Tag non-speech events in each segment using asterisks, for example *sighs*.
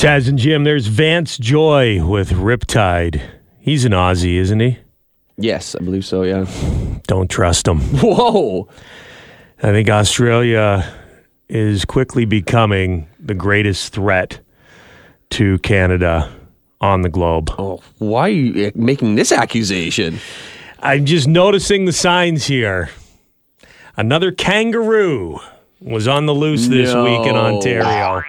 Taz and Jim, there's Vance Joy with Riptide. He's an Aussie, isn't he? Yes, I believe so. Yeah. Don't trust him. *laughs* Whoa. I think Australia is quickly becoming the greatest threat to Canada on the globe. Oh, why are you making this accusation? I'm just noticing the signs here. Another kangaroo was on the loose this No. week in Ontario.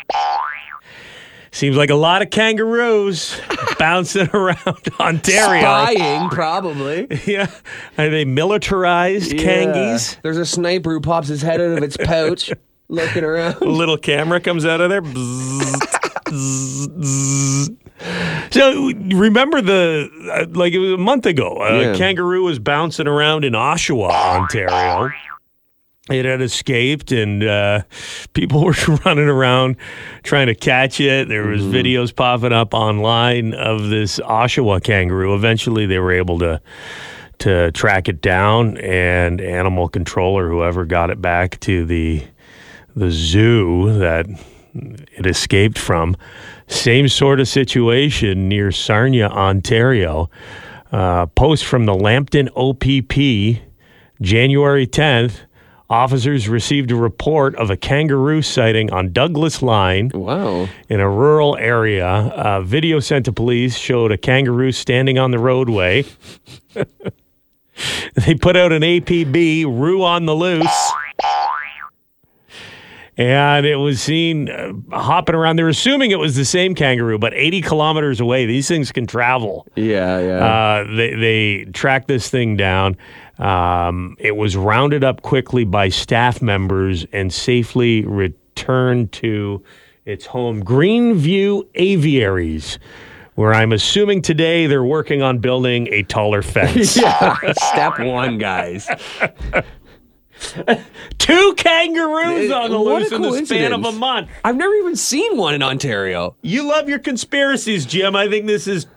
Seems like a lot of kangaroos *laughs* bouncing around *laughs* Ontario. Spying, probably. *laughs* Yeah. Are they militarized kangies? There's a sniper who pops his head out of its pouch, looking around. A little camera comes out of there. So remember the uh, like it was a month ago. A Yeah. kangaroo was bouncing around in Oshawa, Ontario. It had escaped, and uh, people *laughs* were running around trying to catch it. There was videos popping up online of this Oshawa kangaroo. Eventually, they were able to to track it down, and animal control or whoever got it back to the the zoo that it escaped from. Same sort of situation near Sarnia, Ontario. Uh, post from the Lambton OPP, January 10th. Officers received a report of a kangaroo sighting on Douglas Line Wow. in a rural area. Uh, video sent to police showed a kangaroo standing on the roadway. *laughs* they put out an APB, Roo on the Loose. And it was seen uh, hopping around. They're assuming it was the same kangaroo, but 80 kilometers away. These things can travel. Yeah, yeah. Uh, they, they tracked this thing down. Um, it was rounded up quickly by staff members and safely returned to its home, Greenview Aviaries, where I'm assuming today they're working on building a taller fence. *laughs* yeah. Step one, guys. *laughs* Two kangaroos on the loose in the span of a month. I've never even seen one in Ontario. You love your conspiracies, Jim. I think this is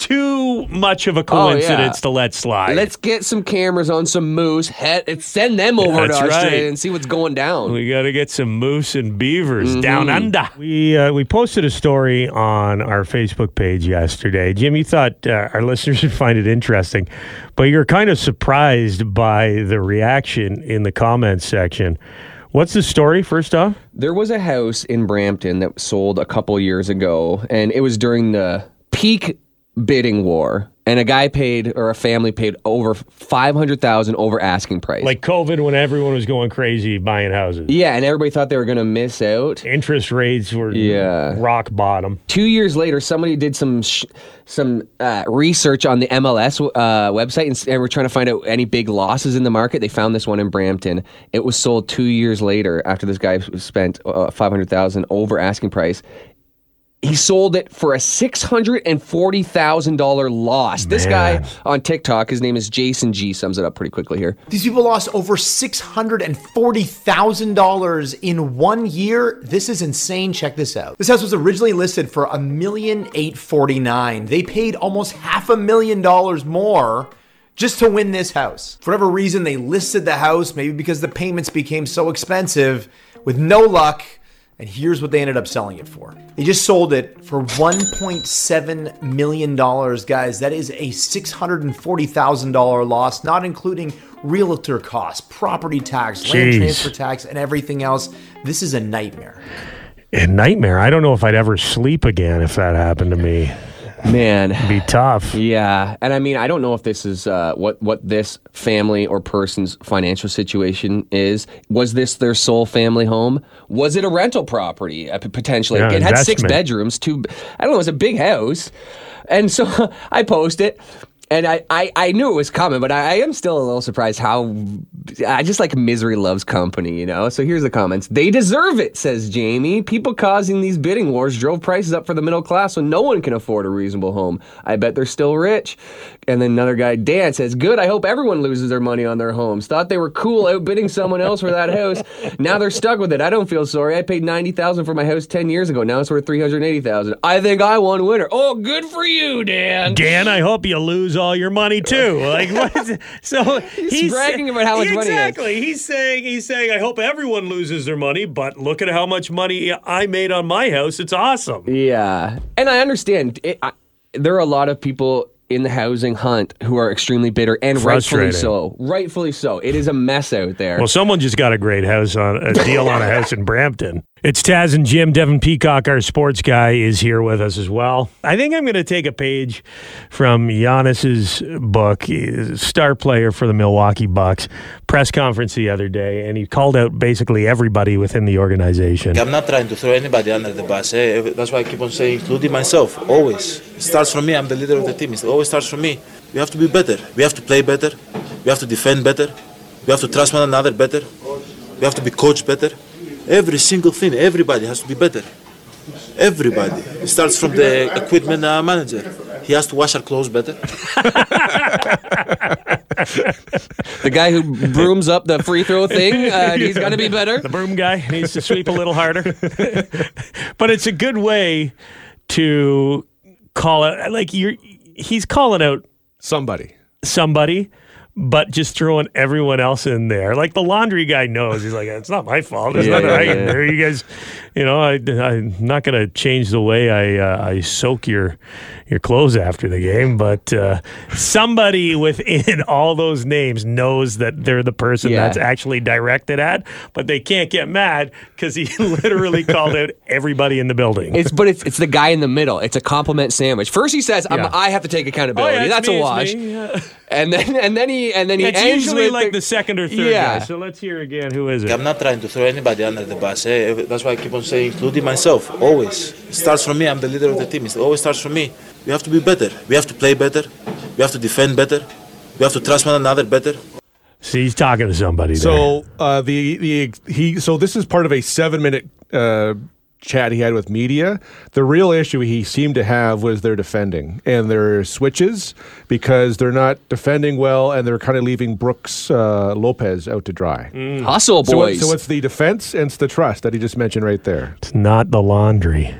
too much of a coincidence yeah. to let slide. Let's get some cameras on some moose. Head, send them over That's to Australia right. and see what's going down. We got to get some moose and beavers Mm-hmm. down under. We uh, we posted a story on our Facebook page yesterday. Jim, you thought uh, our *laughs* listeners would find it interesting, but you're kind of surprised by the reaction in the comments section. What's the story? First off, There was a house in Brampton that sold a couple years ago, and it was during the peak bidding war. And a guy paid, or a family paid over five hundred thousand over asking price. like COVID, when everyone was going crazy buying houses, yeah, and everybody thought they were gonna miss out. interest rates were Yeah. rock bottom. Two years later, somebody did some sh- some uh, research on the MLS uh, website, and, s- and were trying to find out any big losses in the market. They found this one in Brampton. It was sold two years later after this guy spent uh, five hundred thousand over asking price. He sold it for a six hundred and forty thousand dollar loss. This guy on TikTok, his name is Jason G, sums it up pretty quickly here. These people lost over $640,000 in one year. This is insane. Check this out. This house was originally listed for a million eight forty nine. They paid almost half a million dollars more just to win this house. For whatever reason, they listed the house, maybe because the payments became so expensive, with no luck. And here's what they ended up selling it for. They just sold it for $1.7 million, guys. That is a $640,000 loss, not including realtor costs, property tax, land transfer tax, and everything else. This is a nightmare. A nightmare. I don't know if I'd ever sleep again if that happened to me. Man, Be tough. Yeah, and I mean, I don't know if this is uh, what what this family or person's financial situation is. Was this their sole family home? Was it a rental property uh, potentially? Yeah, it had six bedrooms, two. I don't know. It was a big house, and so *laughs* I post it. And I, I, I knew it was coming, but I, I am still a little surprised how I just like misery loves company, you know? So here's the comments. They deserve it, says Jamie. People causing these bidding wars drove prices up for the middle class so no one can afford a reasonable home. I bet they're still rich. And then another guy, Dan, says, Good, I hope everyone loses their money on their homes. Thought they were cool outbidding someone else for that house. Now they're stuck with it. I don't feel sorry. I paid 90000 for my house 10 years ago. Now it's worth 380000 I think I won winner. Oh, good for you, Dan. Dan, I hope you lose all your money too. *laughs* Like what is it? So he's, bragging about how much money he exactly. He's saying he's saying I hope everyone loses their money, but look at how much money I made on my house. It's awesome. Yeah, and I understand. It, I, there are a lot of people in the housing hunt who are extremely bitter and rightfully so. Rightfully so. It is a mess out there. Well, someone just got a great house on a deal on a house in Brampton. It's Taz and Jim. Devin Peacock, our sports guy, is here with us as well. I think I'm going to take a page from Giannis's book, star player for the Milwaukee Bucks, press conference the other day, and he called out basically everybody within the organization. I'm not trying to throw anybody under the bus. Eh? That's why I keep on saying, including myself, always. It starts from me. I'm the leader of the team. It always starts from me. We have to be better. We have to play better. We have to defend better. We have to trust one another better. We have to be coached better. Every single thing, everybody has to be better. Everybody. It starts from the equipment uh, manager. He has to wash our clothes better. *laughs* the guy who brooms up the free throw thing, uh, he's *laughs* got to be better. The broom guy needs to sweep a little harder. *laughs* but it's a good way to call it like you're he's calling out Somebody. somebody, but just throwing everyone else in there. Like the laundry guy knows. He's like, it's not my fault. There's Yeah, nothing I yeah, can yeah. do. You guys, you know, I, I'm not going to change the way I uh, I soak your your clothes after the game, but uh, somebody within *laughs* all those names knows that they're the person Yeah. that's actually directed at, but they can't get mad because he *laughs* literally called out everybody in the building. It's but it's it's the guy in the middle. It's a compliment sandwich. First he says. "I have to take accountability." Oh, That's me, a wash. And then and then he and then he It's ends usually with like the, second or third Yeah. guy. So let's hear again. Who is it? I'm not trying to throw anybody under the bus. Eh? That's why I keep on saying, including myself, always. It starts from me. I'm the leader of the team. It always starts from me. We have to be better. We have to play better. We have to defend better. We have to trust one another better. See, he's talking to somebody. there. So uh, the the he so this is part of a seven minute uh, chat he had with media. The real issue he seemed to have was their defending and their switches because they're not defending well and they're kind of leaving Brooks uh, Lopez out to dry. hustle boys. so it's the defense and it's the trust that he just mentioned right there, It's not the laundry.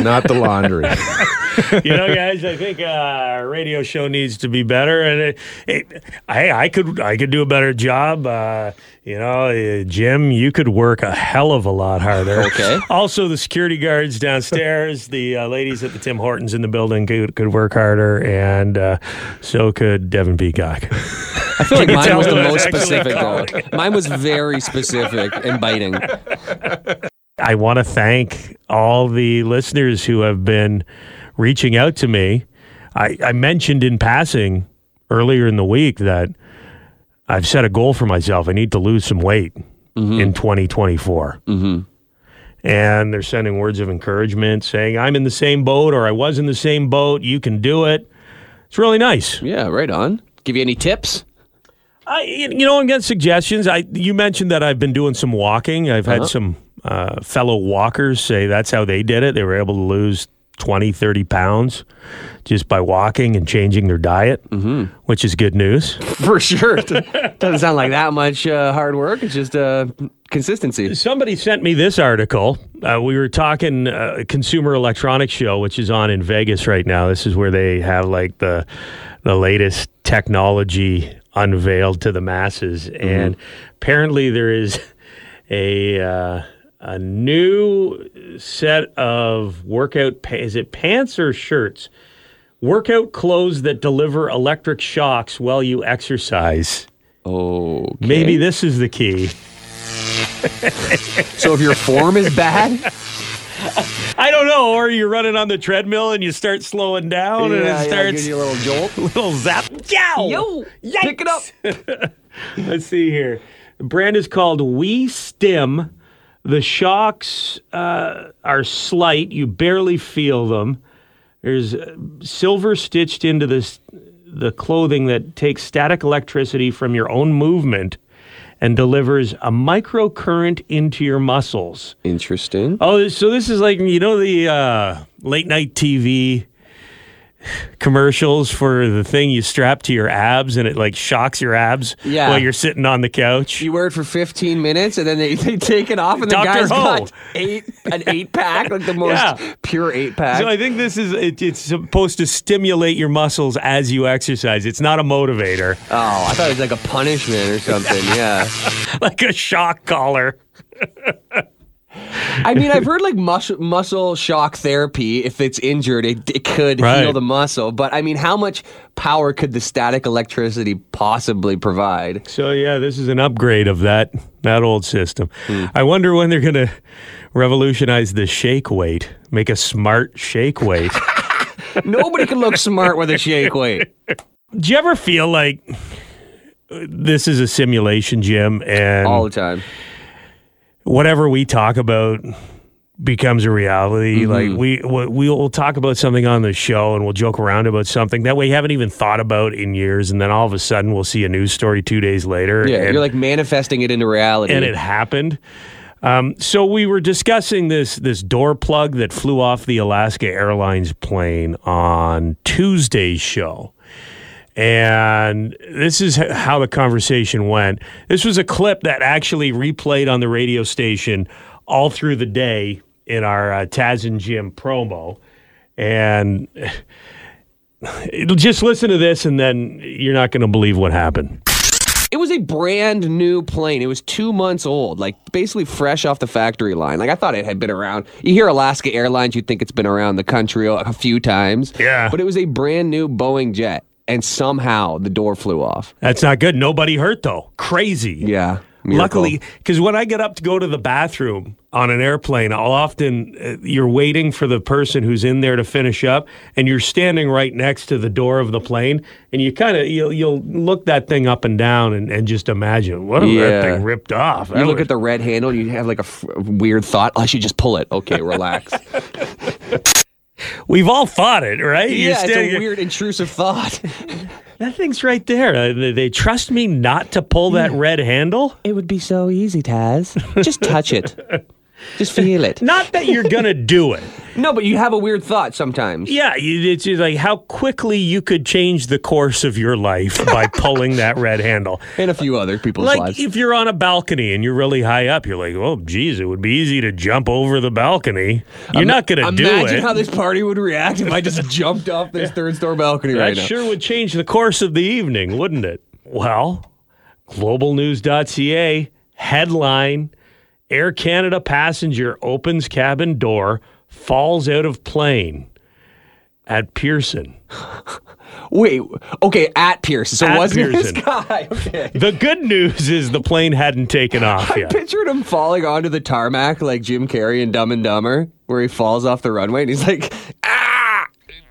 not the laundry. *laughs* *laughs* you know, guys, I think uh, our radio show needs to be better, and it, it, I, I could, I could do a better job. Uh, you know, uh, Jim, you could work a hell of a lot harder. Okay. Also, the security guards downstairs, the uh, ladies at the Tim Hortons in the building could, could work harder, and uh, so could Devin Peacock. *laughs* I feel like mine was the most specific though. Mine was very specific and biting. *laughs* I want to thank all the listeners who have been reaching out to me. I, I mentioned in passing earlier in the week that I've set a goal for myself. I need to lose some weight in 2024. Mm-hmm. And they're sending words of encouragement saying, I'm in the same boat or I was in the same boat. You can do it. It's really nice. Yeah, right on. Give you any tips? I, you know, I'm getting suggestions. I you mentioned that I've been doing some walking. I've had some uh, fellow walkers say that's how they did it. They were able to lose 20, 30 pounds just by walking and changing their diet, which is good news. *laughs* For sure. Doesn't sound like that much uh, hard work. It's just uh, consistency. Somebody sent me this article. Uh, we were talking uh, Consumer Electronics Show, which is on in Vegas right now. This is where they have like the the latest technology unveiled to the masses, and apparently there is a uh, a new set of workout. Pa- is it pants or shirts? Workout clothes that deliver electric shocks while you exercise. Oh, Maybe this is the key. *laughs* So if your form is bad, I don't know. Or you're running on the treadmill and you start slowing down and it starts gives you a little jolt. *laughs* little zap. Yow! Yo, pick it up. *laughs* Let's see here. The brand is called We Stim. The shocks uh, are slight. You barely feel them. There's uh, silver stitched into this the clothing that takes static electricity from your own movement and delivers a microcurrent into your muscles. Interesting. Oh, so this is like you know the uh, late night TV commercials for the thing you strap to your abs and it like shocks your abs Yeah. while you're sitting on the couch. You wear it for 15 minutes and then they, they take it off and the guy's Ho. got eight an eight pack, like the *laughs* most Yeah. pure eight pack. So I think this is it, it's supposed to stimulate your muscles as you exercise. It's not a motivator, oh, I thought it was like a punishment or something. Yeah. *laughs* like a shock collar. *laughs* *laughs* I mean, I've heard like mus- muscle shock therapy. If it's injured, it, it could Right. heal the muscle. But I mean, how much power could the static electricity possibly provide? So yeah, this is an upgrade of that that old system. Hmm. I wonder when they're going to revolutionize the shake weight, make a smart shake weight. *laughs* Nobody can look smart with a shake weight. Do you ever feel like uh, this is a simulation, Jim, and All the time. Whatever we talk about becomes a reality. Mm-hmm. Like we we- we'll talk about something on the show and we'll joke around about something that we haven't even thought about in years, and then all of a sudden we'll see a news story two days later. Yeah, and, you're like manifesting it into reality. and it happened. Um, so we were discussing this this door plug that flew off the Alaska Airlines plane on Tuesday's show. And this is how the conversation went. This was a clip that actually replayed on the radio station all through the day in our uh, Taz and Jim promo. And *sighs* just listen to this, and then you're not going to believe what happened. It was a brand new plane. It was two months old, like basically fresh off the factory line. Like I thought it had been around. You hear Alaska Airlines, you'd think it's been around the country a a few times. Yeah. But it was a brand new Boeing jet, and somehow the door flew off. That's not good. Nobody hurt though. Crazy. Yeah. Luckily, because when I get up to go to the bathroom on an airplane, I'll often uh, you're waiting for the person who's in there to finish up, and you're standing right next to the door of the plane, and you kind of you'll you'll look that thing up and down and, and just imagine what if Yeah. that thing ripped off. You look at the red handle, and you have like a f- weird thought. I should just pull it. Okay, relax. *laughs* We've all thought it, right? Yeah, it's a weird intrusive thought. *laughs* That thing's right there. Uh, they, they trust me not to pull that red handle. it would be so easy, Taz. Just touch it. *laughs* Just feel it. *laughs* Not that you're gonna do it. No, but you have a weird thought sometimes. Yeah, you- it's just like how quickly you could change the course of your life by *laughs* pulling that red handle. And a few other people's Like lives. if you're on a balcony and you're really high up, you're like, "Oh, geez, it would be easy to jump over the balcony." You're not going to do Imagine how this party would react if I just *laughs* jumped off this third store balcony right that now. sure would change the course of the evening, wouldn't it? Well, globalnews.ca headline: Air Canada passenger opens cabin door, falls out of plane at Pearson. *laughs* Wait, okay, at Pearson. So At wasn't Pearson. this guy? *laughs* Okay. The good news is the plane hadn't taken off I yet. pictured him falling onto the tarmac like Jim Carrey in Dumb and Dumber, where he falls off the runway and he's like, ah!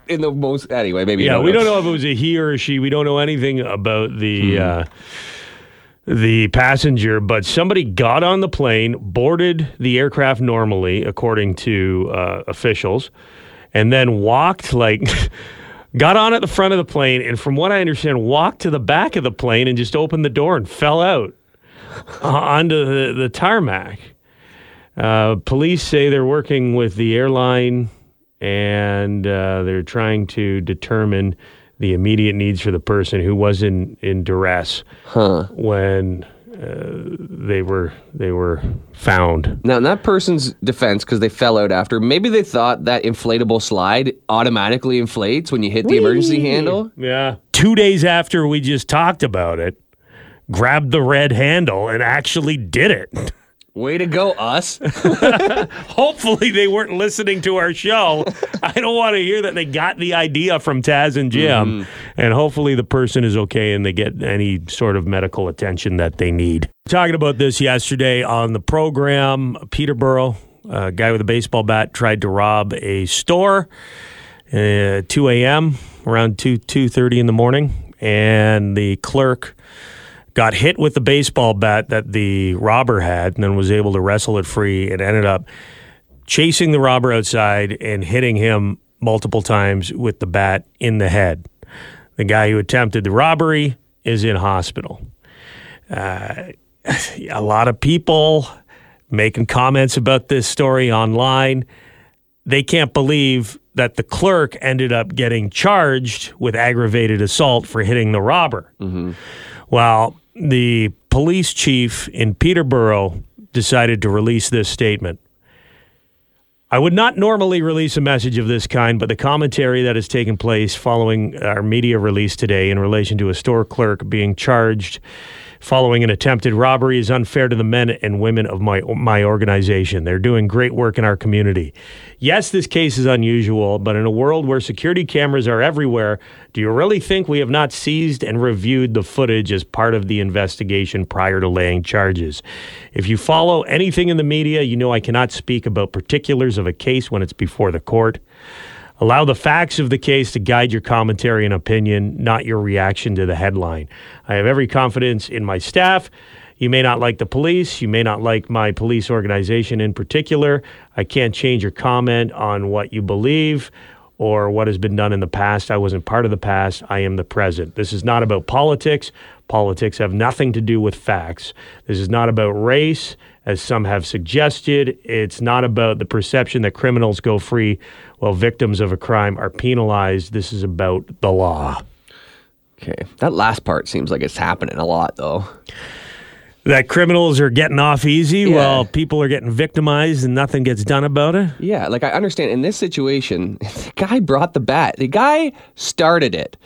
In the most, anyway, maybe. Yeah, don't we know. don't know if it was a he or a she. We don't know anything about the uh, the passenger, but somebody got on the plane, boarded the aircraft normally, according to uh, officials, and then walked like. *laughs* Got on at the front of the plane, and from what I understand, walked to the back of the plane and just opened the door and fell out *laughs* onto the, the tarmac. Uh, police say they're working with the airline and uh, they're trying to determine the immediate needs for the person who was in, in duress huh. when uh, they were they were found. Now, in that person's defense, because they fell out after, maybe they thought that inflatable slide automatically inflates when you hit the emergency handle. Yeah. Two days after we just talked about it, grabbed the red handle and actually did it. *laughs* Way to go, us. *laughs* Hopefully they weren't listening to our show. I don't want to hear that they got the idea from Taz and Jim. And hopefully the person is okay and they get any sort of medical attention that they need. Talking about this yesterday on the program, Peterborough, a guy with a baseball bat tried to rob a store uh, 2 a.m. around 2 2:30 in the morning and the clerk got hit with the baseball bat that the robber had and then was able to wrestle it free and ended up chasing the robber outside and hitting him multiple times with the bat in the head. The guy who attempted the robbery is in hospital. Uh, *sighs* a lot of people making comments about this story online. they can't believe that the clerk ended up getting charged with aggravated assault for hitting the robber. Well, the police chief in Peterborough decided to release this statement. I would not normally release a message of this kind, but the commentary that has taken place following our media release today in relation to a store clerk being charged following an attempted robbery is unfair to the men and women of my my organization. They're doing great work in our community. Yes, this case is unusual, but in a world where security cameras are everywhere, do you really think we have not seized and reviewed the footage as part of the investigation prior to laying charges? If you follow anything in the media, you know I cannot speak about particulars of a case when it's before the court. Allow the facts of the case to guide your commentary and opinion, not your reaction to the headline. I have every confidence in my staff. You may not like the police. You may not like my police organization in particular. I can't change your comment on what you believe or what has been done in the past. I wasn't part of the past. I am the present. This is not about politics. Politics have nothing to do with facts. This is not about race, as some have suggested. It's not about the perception that criminals go free while victims of a crime are penalized. This is about the law. Okay. That last part seems like it's happening a lot, though. That criminals are getting off easy Yeah. while people are getting victimized and nothing gets done about it. Yeah, like I understand in this situation, *laughs* the guy brought the bat. The guy started it.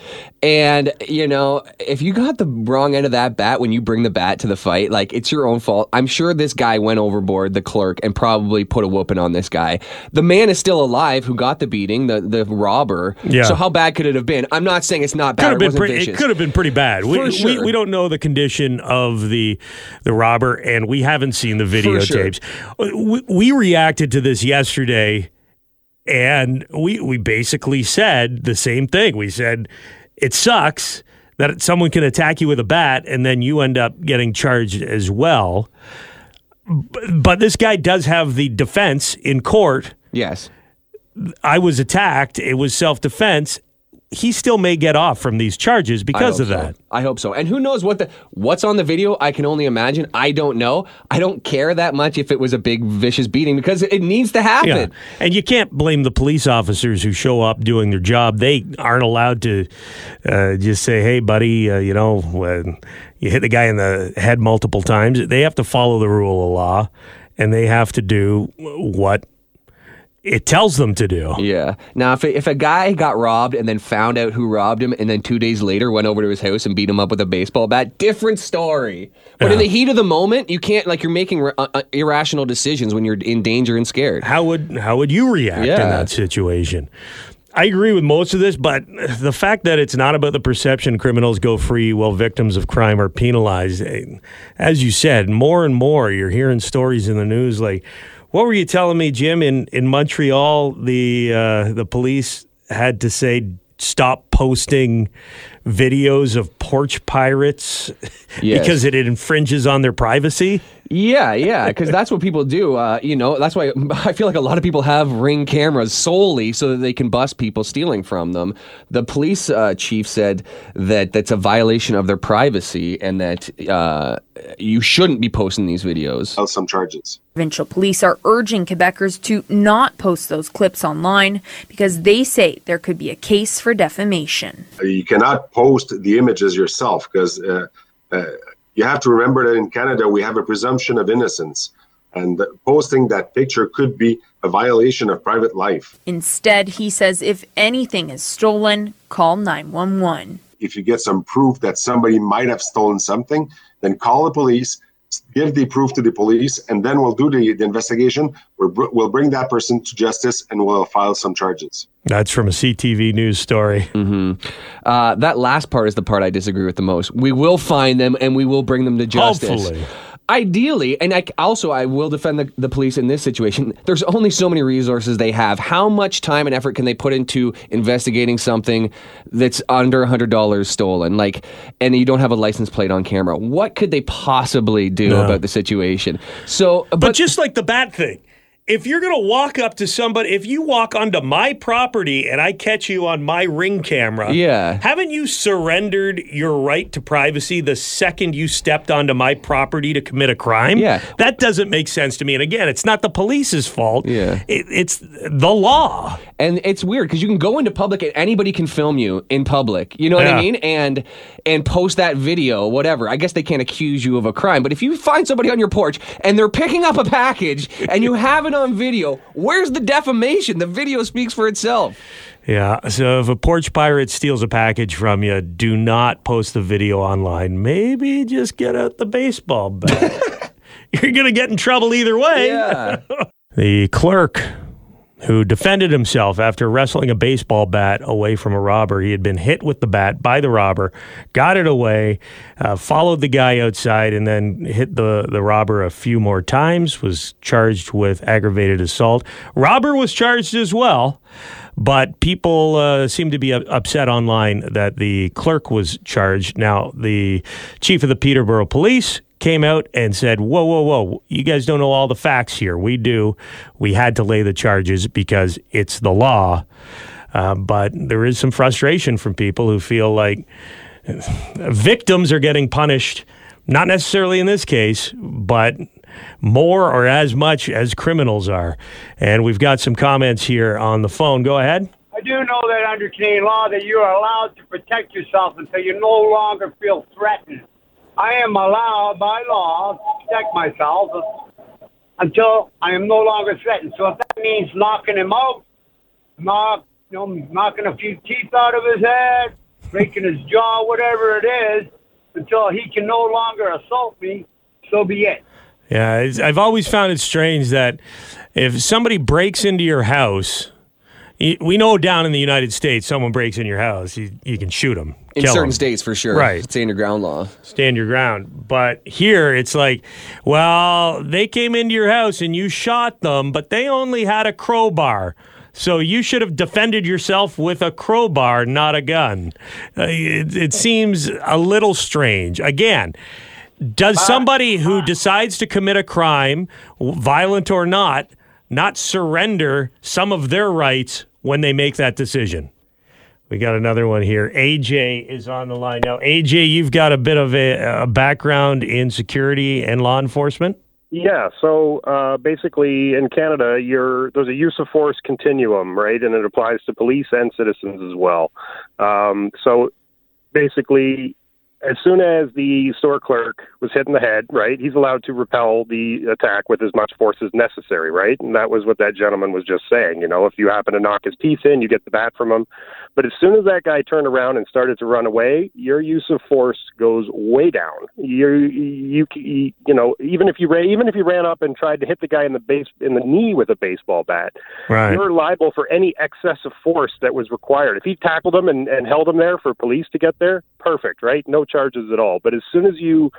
And, you know, if you got the wrong end of that bat when you bring the bat to the fight, like it's your own fault. I'm sure this guy went overboard, the clerk, and probably put a whooping on this guy. The man is still alive who got the beating, the, the robber. Yeah. So how bad could it have been? I'm not saying it's not bad. Could or have been wasn't pretty, it could have been pretty bad. We, For we, sure. we don't know the condition of the the robber, and we haven't seen the sure. videotapes. We, we reacted to this yesterday, and we we basically said the same thing. We said it sucks that someone can attack you with a bat, and then you end up getting charged as well. B- But this guy does have the defense in court. Yes. I was attacked. It was self defense. He still may get off from these charges because of so. that. I hope so. And who knows what the what's on the video? I can only imagine. I don't know. I don't care that much if it was a big vicious beating because it needs to happen. Yeah. And you can't blame the police officers who show up doing their job. They aren't allowed to uh, just say, hey, buddy, uh, you know, when you hit the guy in the head multiple times. They have to follow the rule of law and they have to do what it tells them to do. Yeah. Now, if a, if a guy got robbed and then found out who robbed him, and then two days later went over to his house and beat him up with a baseball bat, different story. But in the heat of the moment, you can't like you're making uh, uh, irrational decisions when you're in danger and scared. How would how would you react in that situation? I agree with most of this, but the fact that it's not about the perception criminals go free while victims of crime are penalized, eh, as you said, more and more you're hearing stories in the news like, what were you telling me, Jim? In in Montreal, the uh, the police had to say stop posting videos of porch pirates *laughs* Yes. because it infringes on their privacy. Yeah, yeah, because that's what people do. Uh, you know, that's why *laughs* I feel like a lot of people have ring cameras solely so that they can bust people stealing from them. The police uh, chief said that that's a violation of their privacy and that uh, you shouldn't be posting these videos. file some charges. Provincial police are urging Quebecers to not post those clips online because they say there could be a case for defamation. You cannot post the images yourself because uh, uh, you have to remember that in Canada we have a presumption of innocence, and posting that picture could be a violation of private life. Instead, he says if anything is stolen, call 911. If you get some proof that somebody might have stolen something, then call the police, give the proof to the police, and then we'll do the, the investigation. We'll, we'll bring that person to justice and we'll file some charges. That's from a CTV news story. Uh, that last part is the part I disagree with the most. We will find them and we will bring them to justice. Hopefully. Ideally, and I, also I will defend the, the police in this situation. There's only so many resources they have. How much time and effort can they put into investigating something that's under a hundred dollars stolen? Like, and you don't have a license plate on camera. What could they possibly do No. about the situation? So, but, But just like the bat thing, if you're going to walk up to somebody, if you walk onto my property and I catch you on my ring camera, Yeah. haven't you surrendered your right to privacy the second you stepped onto my property to commit a crime? Yeah. That doesn't make sense to me. And again, it's not the police's fault. Yeah. It, it's the law. And it's weird because you can go into public and anybody can film you in public. You know what Yeah. I mean? And and post that video, whatever. I guess they can't accuse you of a crime, but if you find somebody on your porch and they're picking up a package and you *laughs* have it on video, where's the defamation? The video speaks for itself. Yeah. So if a porch pirate steals a package from you, do not post the video online. Maybe just get out the baseball bat. *laughs* You're going to get in trouble either way. Yeah. *laughs* The clerk who defended himself after wrestling a baseball bat away from a robber. He had been hit with the bat by the robber, got it away, uh, followed the guy outside, and then hit the, the robber a few more times, was charged with aggravated assault. Robber was charged as well. But people uh, seem to be upset online that the clerk was charged. Now, the chief of the Peterborough Police came out and said, Whoa, whoa, whoa, you guys don't know all the facts here. We do. We had to lay the charges because it's the law. Uh, but there is some frustration from people who feel like victims are getting punished, not necessarily in this case, but more or as much as criminals are. And we've got some comments here on the phone. Go ahead. I do know that under Canadian law that you are allowed to protect yourself until you no longer feel threatened. I am allowed by law to protect myself until I am no longer threatened. So if that means knocking him out, knock, you know, knocking a few teeth out of his head, breaking his jaw, whatever it is, until he can no longer assault me, so be it. Yeah, I've always found it strange that if somebody breaks into your house, we know down in the United States, someone breaks in your house, you, you can shoot them. In certain certain 'em. states, for sure. Right. Stand your ground law. stand your ground. But here it's like, well, they came into your house and you shot them, but they only had a crowbar. So you should have defended yourself with a crowbar, not a gun. Uh, it, it seems a little strange. Again, does somebody who decides to commit a crime, violent or not, not surrender some of their rights when they make that decision? We got another one here. AJ is on the line now. AJ, you've got a bit of a, a background in security and law enforcement. Yeah, so uh, basically in Canada, there's a use of force continuum, right? And it applies to police and citizens as well. Um, so basically, as soon as the store clerk was hit in the head, right, he's allowed to repel the attack with as much force as necessary, right? And that was what that gentleman was just saying. You know, if you happen to knock his teeth in, you get the bat from him. But as soon as that guy turned around and started to run away, your use of force goes way down. You, you, you, you know, even if you ran, even if you ran up and tried to hit the guy in the base in the knee with a baseball bat, Right. you're liable for any excess of force that was required. If he tackled him and, and held him there for police to get there, perfect, right? No charges at all. But as soon as you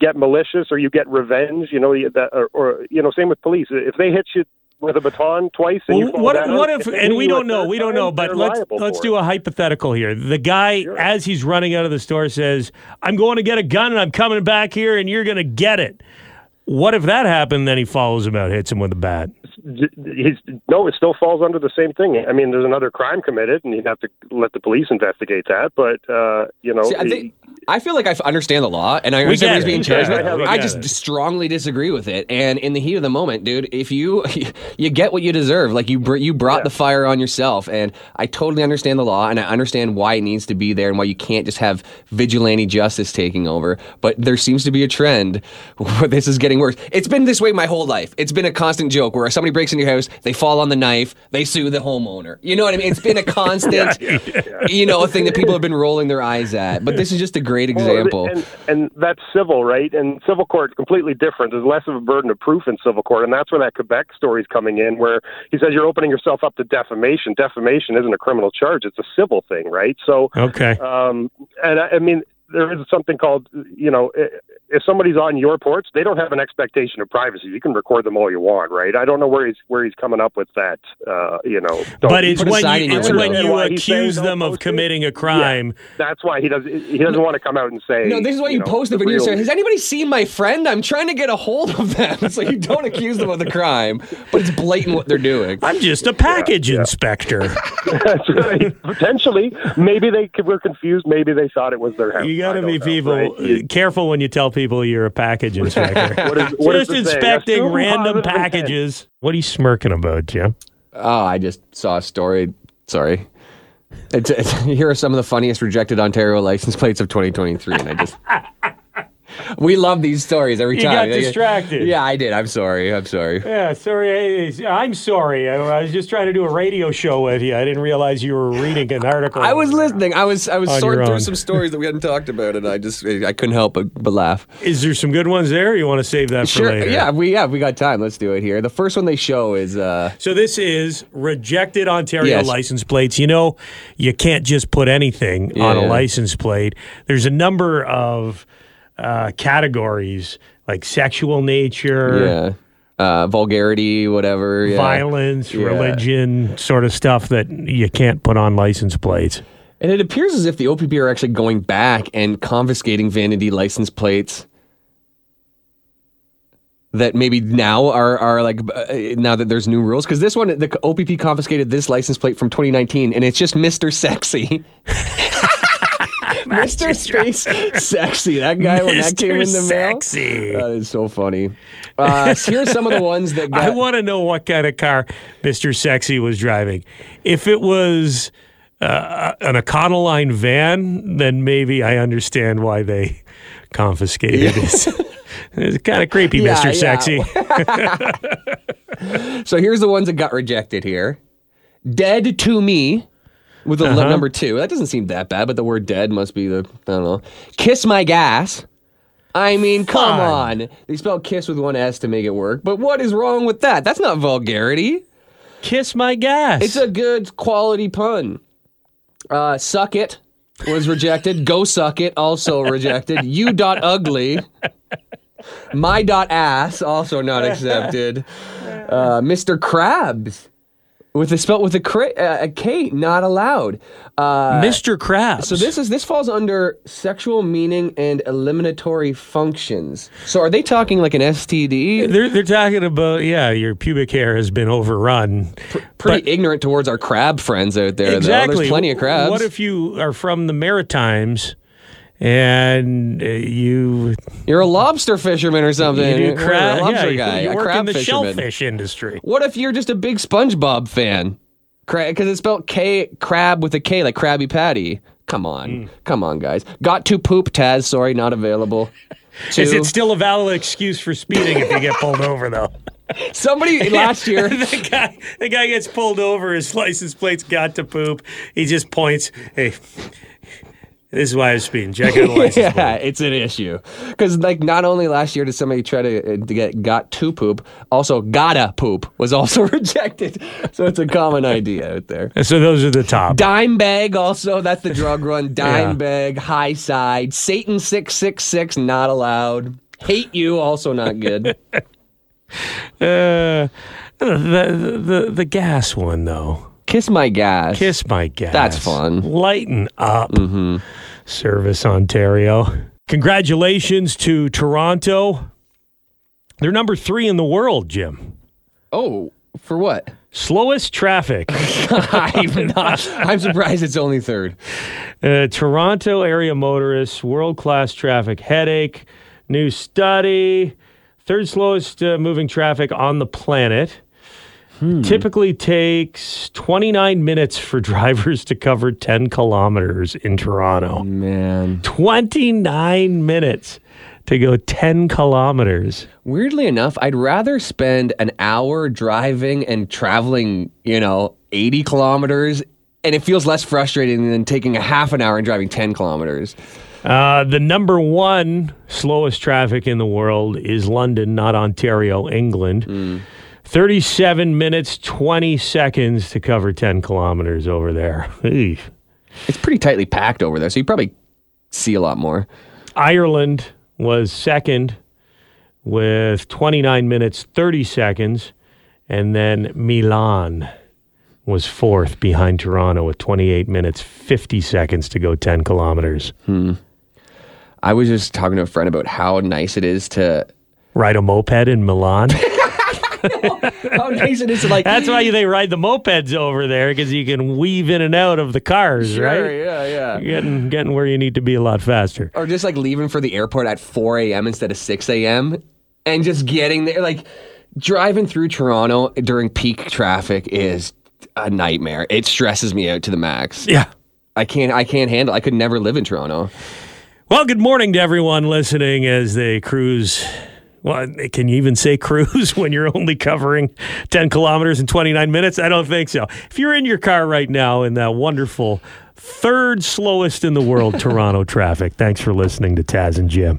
get malicious or you get revenge, you know, that, or, or you know, same with police. If they hit you with a baton twice, and Well, fall what, down, what if, and we don't know, we don't know, but let's let's do a hypothetical here. The guy, as he's running out of the store, says, "I'm going to get a gun and I'm coming back here, and you're going to get it." What if that happened? Then he follows him out, hits him with a bat. He's no, it still falls under the same thing. I mean, there's another crime committed, and you'd have to let the police investigate that. But uh, you know, See, I, think, I feel like I understand the law and I understand what he's being charged Yeah, with. we I just it. strongly disagree with it. And in the heat of the moment, dude, if you *laughs* you get what you deserve, like you br- you brought the fire on yourself, and I totally understand the law and I understand why it needs to be there and why you can't just have vigilante justice taking over. But there seems to be a trend *laughs* where this is getting worse. It's been this way my whole life. It's been a constant joke where somebody breaks into your house, they fall on the knife, they sue the homeowner. You know what I mean? It's been a *laughs* constant, you know, a thing that people have been rolling their eyes at. But this is just a great Well, example. and, and that's civil, right? And civil court completely different. There's less of a burden of proof in civil court, and that's where that Quebec story is coming in, where he says you're opening yourself up to defamation. Defamation isn't a criminal charge; it's a civil thing, right? So, Okay. um, and I, I mean, there is something called, you know, if somebody's on your porch, they don't have an expectation of privacy. You can record them all you want, right? I don't know where he's where he's coming up with that. Uh, you know, don't- But it's when you, it's when you why he's saying accuse them of committing a crime. that's why he doesn't. He doesn't want to come out and say. No, this is why you, know, posted the the video real- saying, Has anybody seen my friend? I'm trying to get a hold of them. *laughs* So you don't accuse them of the crime, but it's blatant what they're doing. I'm just a package inspector. *laughs* That's right. Potentially, maybe they were confused. Maybe they thought it was their house. You got to be know, people right? You- careful when you tell people you're a package inspector. *laughs* What is- what is Just the inspecting random positive intent. packages. What are you smirking about, Jim? Oh, I just saw a story. Sorry. It's, it's, *laughs* here are some of the funniest rejected Ontario license plates of 2023, and I just. *laughs* We love these stories every time. You got distracted. Yeah, I did. I'm sorry. I'm sorry. Yeah, sorry. I'm sorry. I, was just trying to do a radio show with you. I didn't realize you were reading an article. I was listening. I was I was sorting through some stories that we hadn't talked about, and I just I couldn't help but, but laugh. Is there some good ones there? Or you want to save that for Sure. later? Yeah, we yeah we got time. Let's do it here. The first one they show is uh So this is rejected Ontario Yes. license plates. You know, you can't just put anything on a license plate. There's a number of uh, categories like sexual nature, yeah uh vulgarity whatever yeah. violence, Yeah. religion, sort of stuff that you can't put on license plates. And it appears as if the OPP are actually going back and confiscating vanity license plates that maybe now are are like uh, now that there's new rules because this one the OPP confiscated this license plate from 2019 and it's just Mr. Sexy. *laughs* *laughs* Mr. Space Sexy. That guy when that came in the mail. That is so funny. Uh, here's some of the ones that *laughs* got I want to know what kind of car Mr. Sexy was driving. If it was uh, an Econoline van, then maybe I understand why they confiscated it. *laughs* it's kind of creepy, Yeah, Mr. yeah. Sexy. So here's the ones that got rejected here. Dead to me with the Uh-huh. number two. That doesn't seem that bad, but the word dead must be the, I don't know. Kiss my gas. I mean, come on. They spell kiss with one S to make it work, but what is wrong with that? That's not vulgarity. Kiss my gas. It's a good quality pun. Uh, suck it was rejected. Go suck it also rejected. You dot ugly. My dot ass also not accepted. Uh, Mr. Krabs with a spelt with a, cra- a K not allowed. Uh, Mr. Krabs. so this is this falls under sexual meaning and eliminatory functions. So are they talking like an STD? They're, they're talking about, yeah, your pubic hair has been overrun. Pretty ignorant towards our crab friends out there. Though. exactly. There's plenty of crabs. What if you are from the Maritimes and uh, you You're a lobster fisherman or something. You do You're crab, a lobster yeah, guy, You, a work crab in the fisherman. shellfish industry. What if you're just a big SpongeBob fan? Because it's spelled K crab with a K, like Krabby Patty. Come on, Mm. come on, guys. Got to poop, Taz. Sorry, not available. *laughs* Is it still a valid excuse for speeding if you get pulled over, though? *laughs* Somebody *laughs* last year. the guy, the guy gets pulled over. His license plate's got to poop. He just points. Hey, this is why I was speeding. Check out the license yeah, plate. it's an issue. Because like not only last year did somebody try to, uh, to get got to poop, also gotta poop was also *laughs* rejected. So it's a common idea out there. And so those are the top. Dime bag also that's the drug run. *laughs* Dime Yeah. bag, high side, Satan six six six not allowed. Hate you also not good. *laughs* Uh, the, the the gas one though. Kiss my gas. Kiss my gas. That's fun. Lighten up. Service Ontario. Congratulations to Toronto. They're number three in the world, Jim. Oh, for what? Slowest traffic. *laughs* I'm not. I'm surprised it's only third. Uh, Toronto area motorists, world class traffic headache. New study. Third slowest uh, moving traffic on the planet. Typically takes 29 minutes for *laughs* drivers to cover 10 kilometers in Toronto. Man. 29 minutes to go 10 kilometers. Weirdly enough, I'd rather spend an hour driving and traveling, you know, 80 kilometers, and it feels less frustrating than taking a half an hour and driving 10 kilometers. Uh, the number one slowest traffic in the world is London, not Ontario, England. 37 minutes, 20 seconds to cover 10 kilometers over there. *laughs* Eesh. It's pretty tightly packed over there, so you probably see a lot more. Ireland was second with 29 minutes 30 seconds, and then Milan was fourth behind Toronto with 28 minutes 50 seconds to go 10 kilometers. Hmm. I was just talking to a friend about how nice it is to Ride a moped in Milan. *laughs* how nice it is to like That's why they ride the mopeds over there because you can weave in and out of the cars, Sure, right? yeah, yeah. You're getting getting where you need to be a lot faster. or just like leaving for the airport at 4 a.m. instead of 6 a.m. and just getting there. Like driving through Toronto during peak traffic is a nightmare. It stresses me out to the max. Yeah. I can't. I can't handle. I could never live in Toronto. Well, good morning to everyone listening as they cruise. Well, can you even say cruise *laughs* when you're only covering 10 kilometers in 29 minutes? I don't think so. If you're in your car right now in that wonderful third slowest in the world *laughs* Toronto traffic, thanks for listening to Taz and Jim.